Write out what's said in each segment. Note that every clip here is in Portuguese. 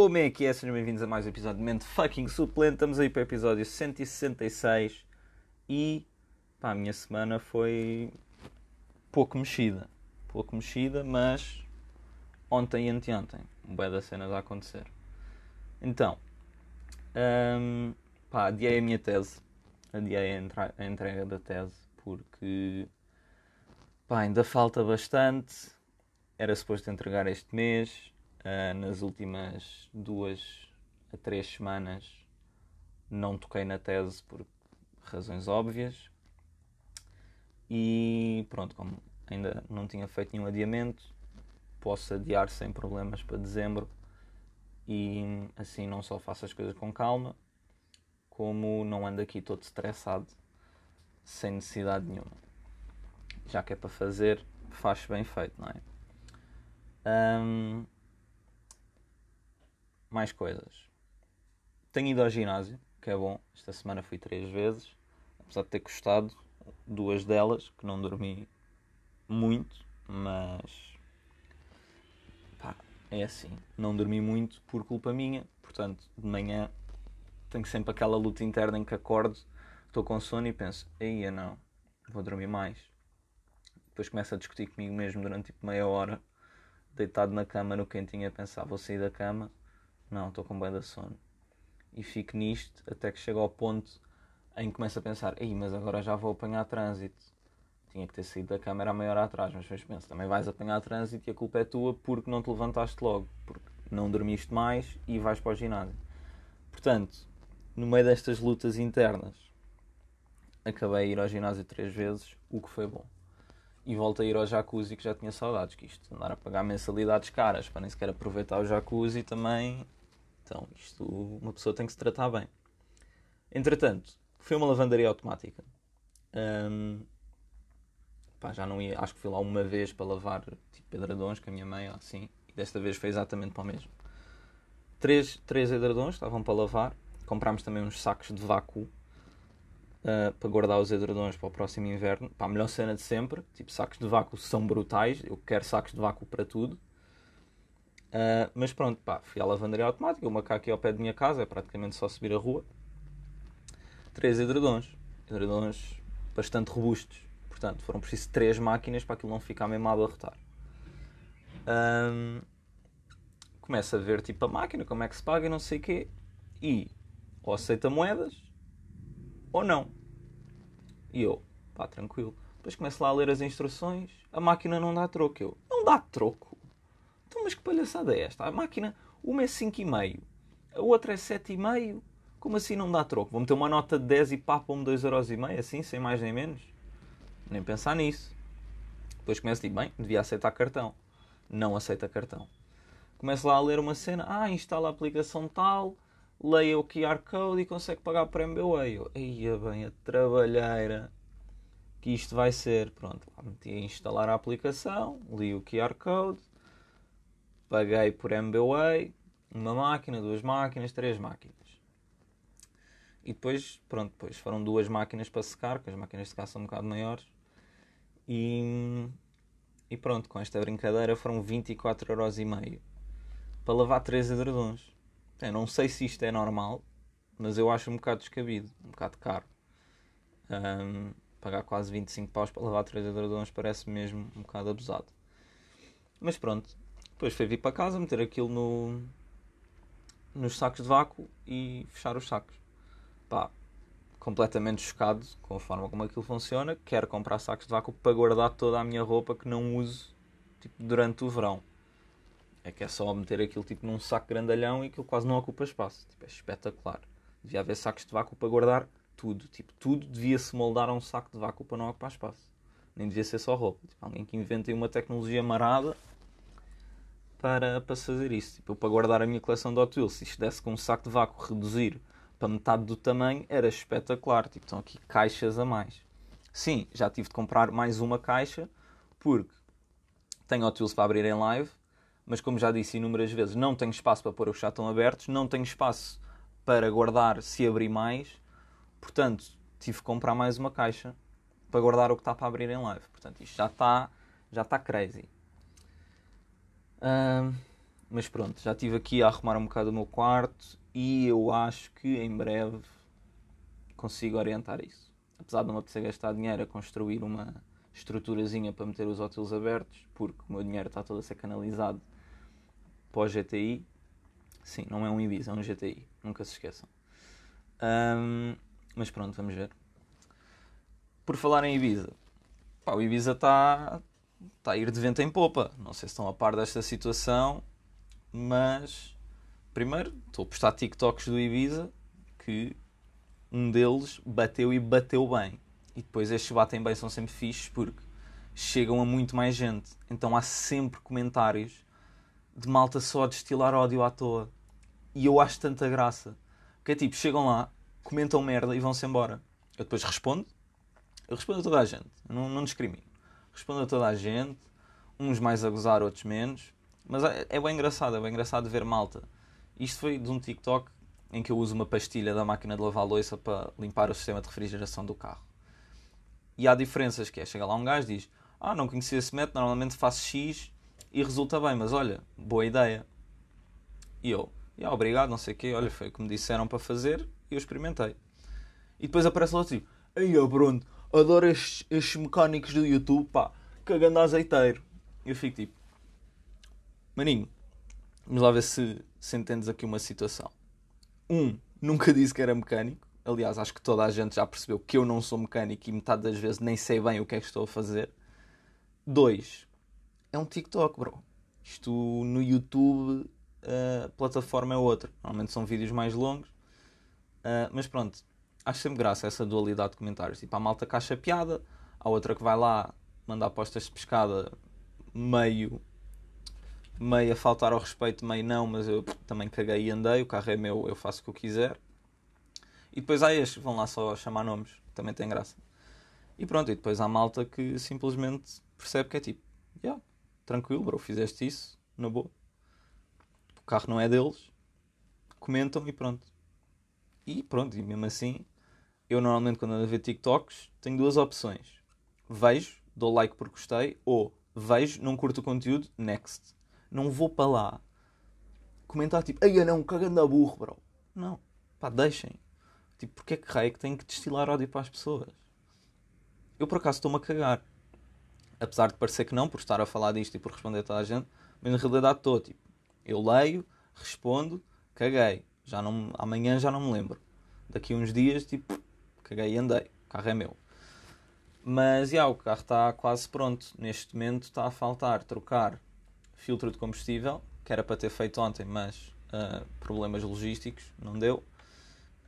Como é que é? Sejam bem-vindos a mais um episódio de Mente Fucking Suplente. Estamos aí para o episódio 166 e pá, a minha semana foi pouco mexida. Pouco mexida, mas ontem e anteontem. Um bué das cenas a acontecer. Então, hum, pá, adiei a minha tese. Adiei a, a entrega da tese porque pá, ainda falta bastante. Era suposto entregar este mês. Ah, nas últimas duas a três semanas não toquei na tese por razões óbvias. E pronto, como ainda não tinha feito nenhum adiamento, posso adiar sem problemas para dezembro e assim não só faço as coisas com calma, como não ando aqui todo estressado sem necessidade nenhuma. Já que é para fazer, faz bem feito, não é? Ahm, mais coisas. Tenho ido ao ginásio, que é bom. Esta semana fui três vezes, apesar de ter custado duas delas, que não dormi muito, mas pá, é assim. Não dormi muito por culpa minha, portanto, de manhã tenho sempre aquela luta interna em que acordo, estou com sono e penso, eia não, vou dormir mais. Depois começo a discutir comigo mesmo durante tipo meia hora, deitado na cama no quentinho a pensar, vou sair da cama, não, estou com bem da sono. E fico nisto até que chego ao ponto em que começo a pensar, ei, mas agora já vou apanhar trânsito. Tinha que ter saído da câmara a meia hora atrás, mas depois penso, também vais apanhar trânsito e a culpa é tua porque não te levantaste logo, porque não dormiste mais e vais para o ginásio. Portanto, no meio destas lutas internas, acabei a ir ao ginásio três vezes, o que foi bom. E volto a ir ao jacuzzi que já tinha saudades, que isto, andar a pagar mensalidades caras para nem sequer aproveitar o jacuzzi também. Então, isto, uma pessoa tem que se tratar bem. Entretanto, foi uma lavandaria automática. Hum, pá, já não ia, acho que fui lá uma vez para lavar tipo edredons com a minha mãe, assim, e desta vez foi exatamente para o mesmo. Três, três edredons estavam para lavar, comprámos também uns sacos de vácuo uh, para guardar os edredons para o próximo inverno. Pá, a melhor cena de sempre, tipo, sacos de vácuo são brutais, eu quero sacos de vácuo para tudo. Uh, mas pronto, pá, fui à lavandaria automática, uma cá aqui ao pé da minha casa, é praticamente só subir a rua. Três edredons, edredons bastante robustos, portanto foram preciso três máquinas para aquilo não ficar mesmo a abarrotar. Um, começo a ver tipo a máquina, como é que se paga e não sei o quê, e ou aceita moedas ou não. E eu, pá, tranquilo. Depois começo lá a ler as instruções, a máquina não dá troco. Eu, não dá troco? Então, mas que palhaçada é esta? A máquina, uma é 5,5, a outra é 7,5. Como assim não dá troco? Vou meter uma nota de 10 e papam-me 2,5€, assim, sem mais nem menos? Nem pensar nisso. Depois começo a dizer, bem, devia aceitar cartão. Não aceita cartão. Começo lá a ler uma cena, ah, instala a aplicação tal, leia o QR Code e consegue pagar por MBWay. Eia bem, a trabalheira que isto vai ser. Pronto, meti a instalar a aplicação, li o QR Code, paguei por MBWay, uma máquina, duas máquinas, três máquinas. E depois, pronto, depois foram duas máquinas para secar, porque as máquinas de secar são um bocado maiores. E, e pronto, com esta brincadeira foram 24,5€ para lavar três edredons. Eu não sei se isto é normal, mas eu acho um bocado descabido, um bocado caro. Um, pagar quase 25 paus para lavar 3 edredons parece mesmo um bocado abusado. Mas pronto, depois foi vir para casa, meter aquilo no, nos sacos de vácuo e fechar os sacos. Pá, completamente chocado com a forma como aquilo funciona. Quero comprar sacos de vácuo para guardar toda a minha roupa que não uso tipo, durante o verão. É que é só meter aquilo tipo num saco grandalhão e aquilo quase não ocupa espaço. Tipo, é espetacular. Devia haver sacos de vácuo para guardar tudo. Tipo, tudo devia se moldar a um saco de vácuo para não ocupar espaço. Nem devia ser só roupa. Tipo, alguém que invente uma tecnologia marada para, para fazer isso. Tipo, para guardar a minha coleção de Hot Wheels, se isto desse com um saco de vácuo reduzir para metade do tamanho, era espetacular. Tipo, estão aqui caixas a mais. Sim, já tive de comprar mais uma caixa porque tenho Hot Wheels para abrir em live, mas como já disse inúmeras vezes, não tenho espaço para pôr os que já estão abertos, não tenho espaço para guardar se abrir mais, portanto tive que comprar mais uma caixa para guardar o que está para abrir em live. Portanto, isto já está, já está crazy. Mas pronto, já estive aqui a arrumar um bocado o meu quarto e eu acho que em breve consigo orientar isso. Apesar de não me gastar dinheiro a construir uma estruturazinha para meter os hotéis abertos, porque o meu dinheiro está todo a ser canalizado para o GTI. Sim, não é um Ibiza, é um GTI, nunca se esqueçam. Um, mas pronto, vamos ver. Por falar em Ibiza, pá, o Ibiza está tá a ir de vento em popa. Não sei se estão a par desta situação, mas primeiro estou a postar TikToks do Ibiza que um deles bateu e bateu bem. E depois estes batem bem são sempre fixes porque chegam a muito mais gente. Então há sempre comentários de malta só a destilar ódio à toa. E eu acho tanta graça. Que é tipo, chegam lá, comentam merda e vão-se embora. Eu depois respondo. Eu respondo a toda a gente. Não, não discrimino. Respondo a toda a gente. Uns mais a gozar, outros menos. Mas é, é bem engraçado. É bem engraçado ver malta. Isto foi de um TikTok em que eu uso uma pastilha da máquina de lavar louça para limpar o sistema de refrigeração do carro. E há diferenças que é, chega lá um gajo e diz ah, não conhecia esse método, normalmente faço X e resulta bem, mas olha, boa ideia. E eu, yeah, obrigado, não sei o quê, olha, foi o que me disseram para fazer e eu experimentei. E depois aparece lá assim, ei, pronto, adoro estes, estes mecânicos do YouTube, pá, cagando azeiteiro. Eu fico tipo, maninho, vamos lá ver se, se entendes aqui uma situação. Um, nunca disse que era mecânico. Aliás, acho que toda a gente já percebeu que eu não sou mecânico e metade das vezes nem sei bem o que é que estou a fazer. Dois, é um TikTok, bro. Isto no YouTube, a plataforma é outra. Normalmente são vídeos mais longos. Uh, mas pronto, acho sempre graça essa dualidade de comentários. Tipo, há malta caixa piada, há outra que vai lá mandar postas de pescada meio meio a faltar ao respeito, meio não, mas eu também caguei e andei, o carro é meu, eu faço o que eu quiser. E depois há estes, vão lá só chamar nomes, também tem graça. E pronto, e depois há malta que simplesmente percebe que é tipo, yeah, tranquilo, bro, fizeste isso, na boa. O carro não é deles, comentam e pronto. E pronto, e mesmo assim, eu normalmente quando ando a ver TikToks, tenho duas opções. Vejo, dou like porque gostei, ou vejo, não curto o conteúdo, next. Não vou para lá comentar tipo, ei não, cagando a burro, bro. Não, pá, deixem. Tipo, porque é que raio é que tem que destilar ódio para as pessoas? Eu por acaso estou-me a cagar. Apesar de parecer que não, por estar a falar disto e por responder a toda a gente, mas na realidade estou, tipo, eu leio, respondo, caguei. Já não, amanhã já não me lembro. Daqui a uns dias, tipo, caguei e andei. O carro é meu. Mas, já, o carro está quase pronto. Neste momento está a faltar trocar filtro de combustível, que era para ter feito ontem, mas uh, problemas logísticos, não deu.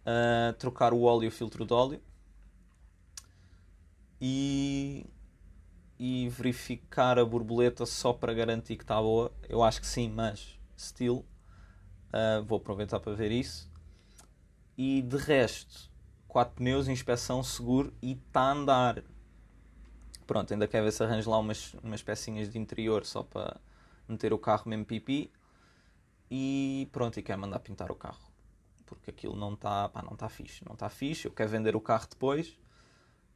Uh, trocar o óleo e o filtro de óleo. E, e verificar a borboleta só para garantir que está boa. Eu acho que sim, mas still. Uh, vou aproveitar para ver isso. E de resto, quatro pneus, inspeção, seguro e está a andar. Pronto, ainda quer ver se arranjo lá umas, umas pecinhas de interior só para meter o carro mesmo pipi e pronto, e quer mandar pintar o carro. Porque aquilo não está, não está fixe, não está fixe, eu quero vender o carro depois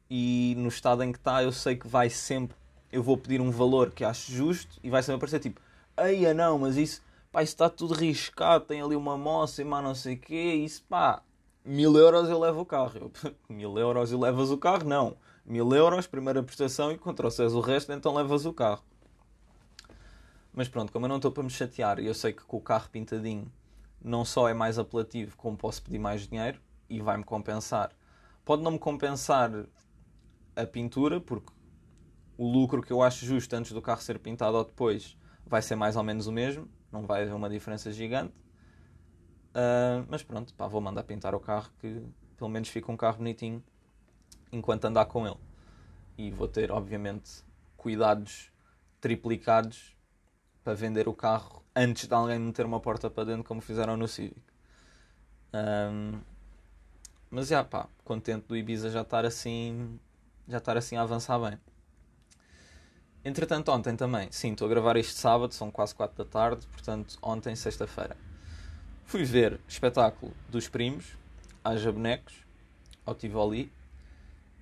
e no estado em que está eu sei que vai sempre, eu vou pedir um valor que acho justo e vai sempre aparecer tipo, eia não, mas isso, pá, isso está tudo riscado, tem ali uma moça e mais não sei o quê, isso pá, mil euros eu levo o carro. Eu, mil euros e levas o carro? Não. Mil euros, primeira prestação e trouxeres o resto, então levas o carro. Mas pronto, como eu não estou para me chatear e eu sei que com o carro pintadinho não só é mais apelativo, como posso pedir mais dinheiro e vai-me compensar. Pode não me compensar a pintura, porque o lucro que eu acho justo antes do carro ser pintado ou depois vai ser mais ou menos o mesmo, não vai haver uma diferença gigante. Uh, mas pronto, pá, vou mandar pintar o carro que pelo menos fica um carro bonitinho enquanto andar com ele. E vou ter, obviamente, cuidados triplicados para vender o carro antes de alguém meter uma porta para dentro, como fizeram no Civic. Um, mas já pá, contente do Ibiza já estar assim, já estar assim a avançar bem. Entretanto, ontem também, sim, estou a gravar este sábado, são quase 4 da tarde, portanto, ontem, sexta-feira, fui ver espetáculo dos primos, Haja Bonecos, ao Tivoli,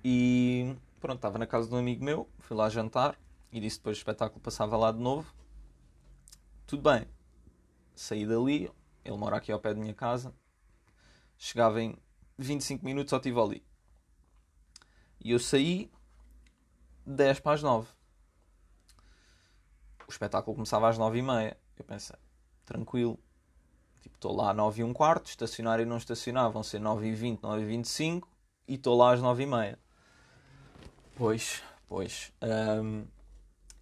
e pronto, estava na casa de um amigo meu, fui lá jantar, e disse depois o espetáculo passava lá de novo, tudo bem. saí dali, ele mora aqui ao pé da minha casa, chegava em 25 minutos ao Tivoli. E eu saí 10 para as 9. O espetáculo começava às 9 e meia. Eu pensei, tranquilo. Tipo, estou lá às 9 e um quarto, estacionar e não estacionar vão ser 9 e 20, 9 e 25 e estou lá às 9 e meia. Pois, pois. Um,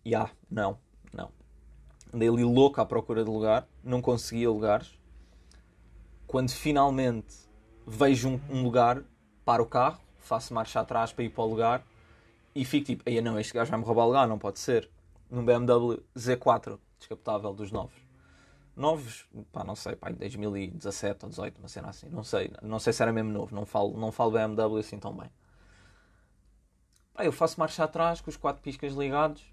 yeah, não, não. Andei ali louco à procura de lugar, não conseguia lugares. Quando finalmente vejo um, um lugar, paro o carro, faço marcha atrás para ir para o lugar e fico tipo, aí não, este gajo vai me roubar o lugar, não pode ser. Num BMW Z4, descapotável dos novos. Novos, pá, não sei, pá, 2017 ou 18, uma cena assim, não sei, não sei se era mesmo novo, não falo, não falo BMW assim tão bem. Pá, eu faço marcha atrás com os quatro piscas ligados,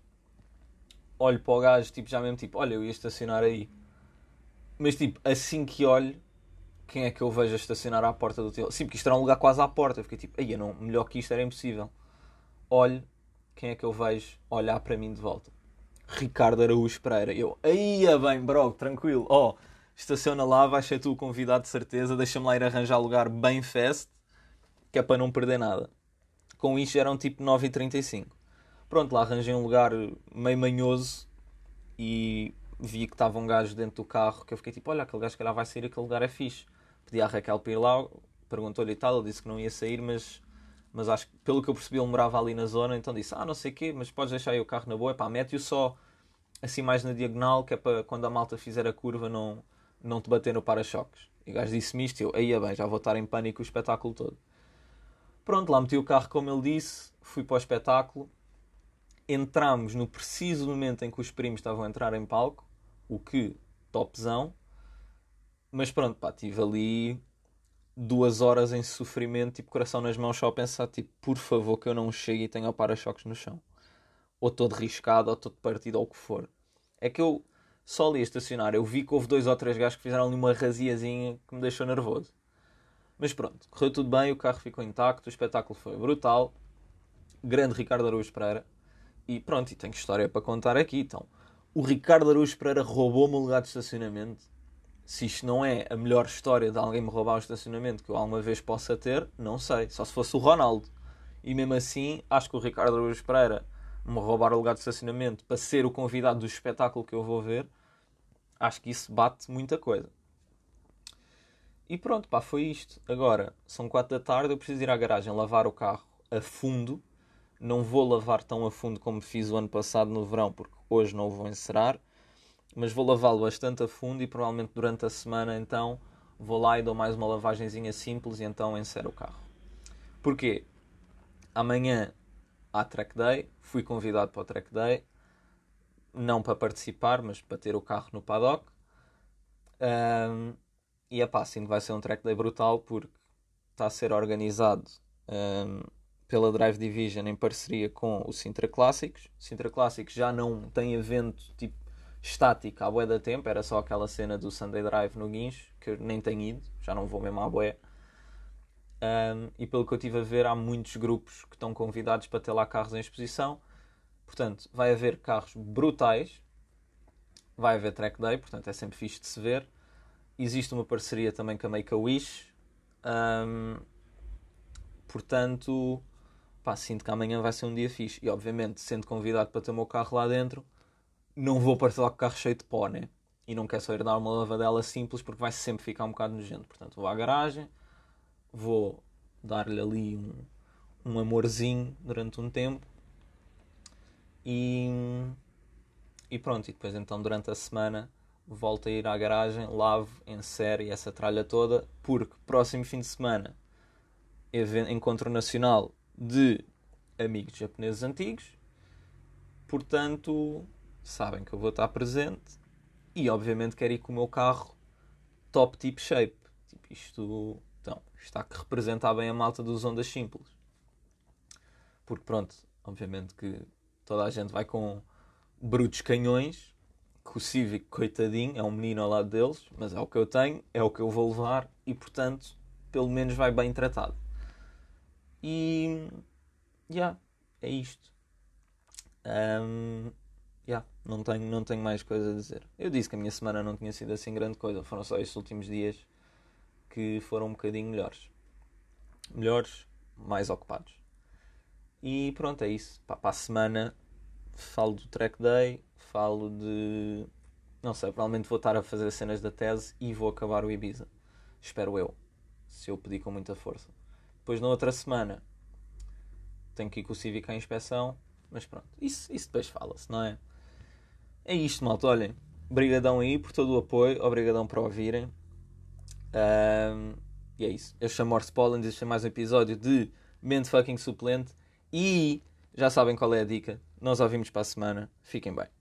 olho para o gajo, tipo, já mesmo tipo, olha, eu ia estacionar aí. Mas tipo, assim que olho, quem é que eu vejo a estacionar à porta do teu? Sim, porque isto era um lugar quase à porta. Eu fiquei tipo, aí não, melhor que isto era impossível. Olho, quem é que eu vejo olhar para mim de volta? Ricardo Araújo Pereira. Eu, aí bem, bro, tranquilo. Ó, oh, estaciona lá, vais ser tu o convidado de certeza. Deixa-me lá ir arranjar lugar bem fast, que é para não perder nada. Com isto eram tipo 9h35. Pronto, lá arranjei um lugar meio manhoso e vi que estava um gajo dentro do carro que eu fiquei tipo, olha, aquele gajo que lá vai sair, aquele lugar é fixe. Pedi à Raquel para ir lá, perguntou-lhe e tal, ele disse que não ia sair, mas, mas acho que pelo que eu percebi ele morava ali na zona, então disse, ah, não sei o quê, mas podes deixar aí o carro na boa, pá, mete-o só assim mais na diagonal, que é para quando a malta fizer a curva não, não te bater no para-choques. E o gajo disse-me isto, eu, aí bem, já vou estar em pânico o espetáculo todo. Pronto, lá meti o carro como ele disse, fui para o espetáculo, entramos no preciso momento em que os primos estavam a entrar em palco, o que, topzão, mas pronto, pá, tive ali duas horas em sofrimento, tipo coração nas mãos, só a pensar, tipo, por favor que eu não chegue e tenha para-choques no chão. Ou todo riscado, ou todo partido, ou o que for. É que eu só ali a estacionar, eu vi que houve dois ou três gajos que fizeram ali uma raziazinha que me deixou nervoso. Mas pronto, correu tudo bem, o carro ficou intacto, o espetáculo foi brutal. Grande Ricardo Araújo Pereira. E pronto, e tenho história para contar aqui. Então, o Ricardo Araújo Pereira roubou-me o lugar de estacionamento. Se isto não é a melhor história de alguém me roubar o estacionamento que eu alguma vez possa ter, não sei. Só se fosse o Ronaldo. E mesmo assim, acho que o Ricardo Araújo Pereira me roubar o lugar de estacionamento para ser o convidado do espetáculo que eu vou ver, acho que isso bate muita coisa. E pronto, pá, foi isto. Agora, são 4 da tarde, eu preciso ir à garagem lavar o carro a fundo não vou lavar tão a fundo como fiz o ano passado no verão, porque hoje não o vou encerar. Mas vou lavá-lo bastante a fundo e provavelmente durante a semana então vou lá e dou mais uma lavagenzinha simples e então encero o carro. Porquê? Amanhã há track day, fui convidado para o track day, não para participar, mas para ter o carro no paddock. Um, e é pá, sim, vai ser um track day brutal porque está a ser organizado um, pela Drive Division em parceria com o Sintra Clássicos. Sintra Clássicos já não tem evento tipo estático à bué da tempo, era só aquela cena do Sunday Drive no Guincho, que eu nem tenho ido, já não vou mesmo à bué. Um, e pelo que eu estive a ver, há muitos grupos que estão convidados para ter lá carros em exposição. Portanto, vai haver carros brutais, vai haver track day, portanto é sempre fixe de se ver. Existe uma parceria também com a Make-A-Wish. Um, portanto, pá, sinto que amanhã vai ser um dia fixe. E obviamente, sendo convidado para ter o meu carro lá dentro, não vou lá com o carro cheio de pó, né? E não quero só ir dar uma lavadela simples porque vai sempre ficar um bocado nojento. Portanto, vou à garagem, vou dar-lhe ali um, um amorzinho durante um tempo e, e pronto. E depois, então, durante a semana, volto a ir à garagem, lavo, série essa tralha toda, porque próximo fim de semana, encontro nacional de amigos japoneses antigos, portanto sabem que eu vou estar presente e obviamente quero ir com o meu carro top tip shape. Tipo, isto então, está que representar bem a malta dos ondas simples. Porque pronto, obviamente que toda a gente vai com brutos canhões, que o Civic, coitadinho, é um menino ao lado deles, mas é o que eu tenho, é o que eu vou levar e portanto, pelo menos vai bem tratado. E. Yeah, é isto. Um, Não tenho, não tenho mais coisa a dizer. Eu disse que a minha semana não tinha sido assim grande coisa. Foram só estes últimos dias que foram um bocadinho melhores. Melhores, mais ocupados. E pronto, é isso. Para a semana falo do track day, falo de. Não sei, provavelmente vou estar a fazer cenas da tese e vou acabar o Ibiza. Espero eu. Se eu pedir com muita força. Depois na outra semana tenho que ir com o Civic à inspeção. Mas pronto, isso, isso depois fala-se, não é? É isto, malta. Olhem, obrigadão aí por todo o apoio, obrigadão por ouvirem. Um, e é isso. Eu chamo Morse Pollens, este é mais um episódio de Mente Fucking Suplente. E já sabem qual é a dica. Nós ouvimos para a semana. Fiquem bem.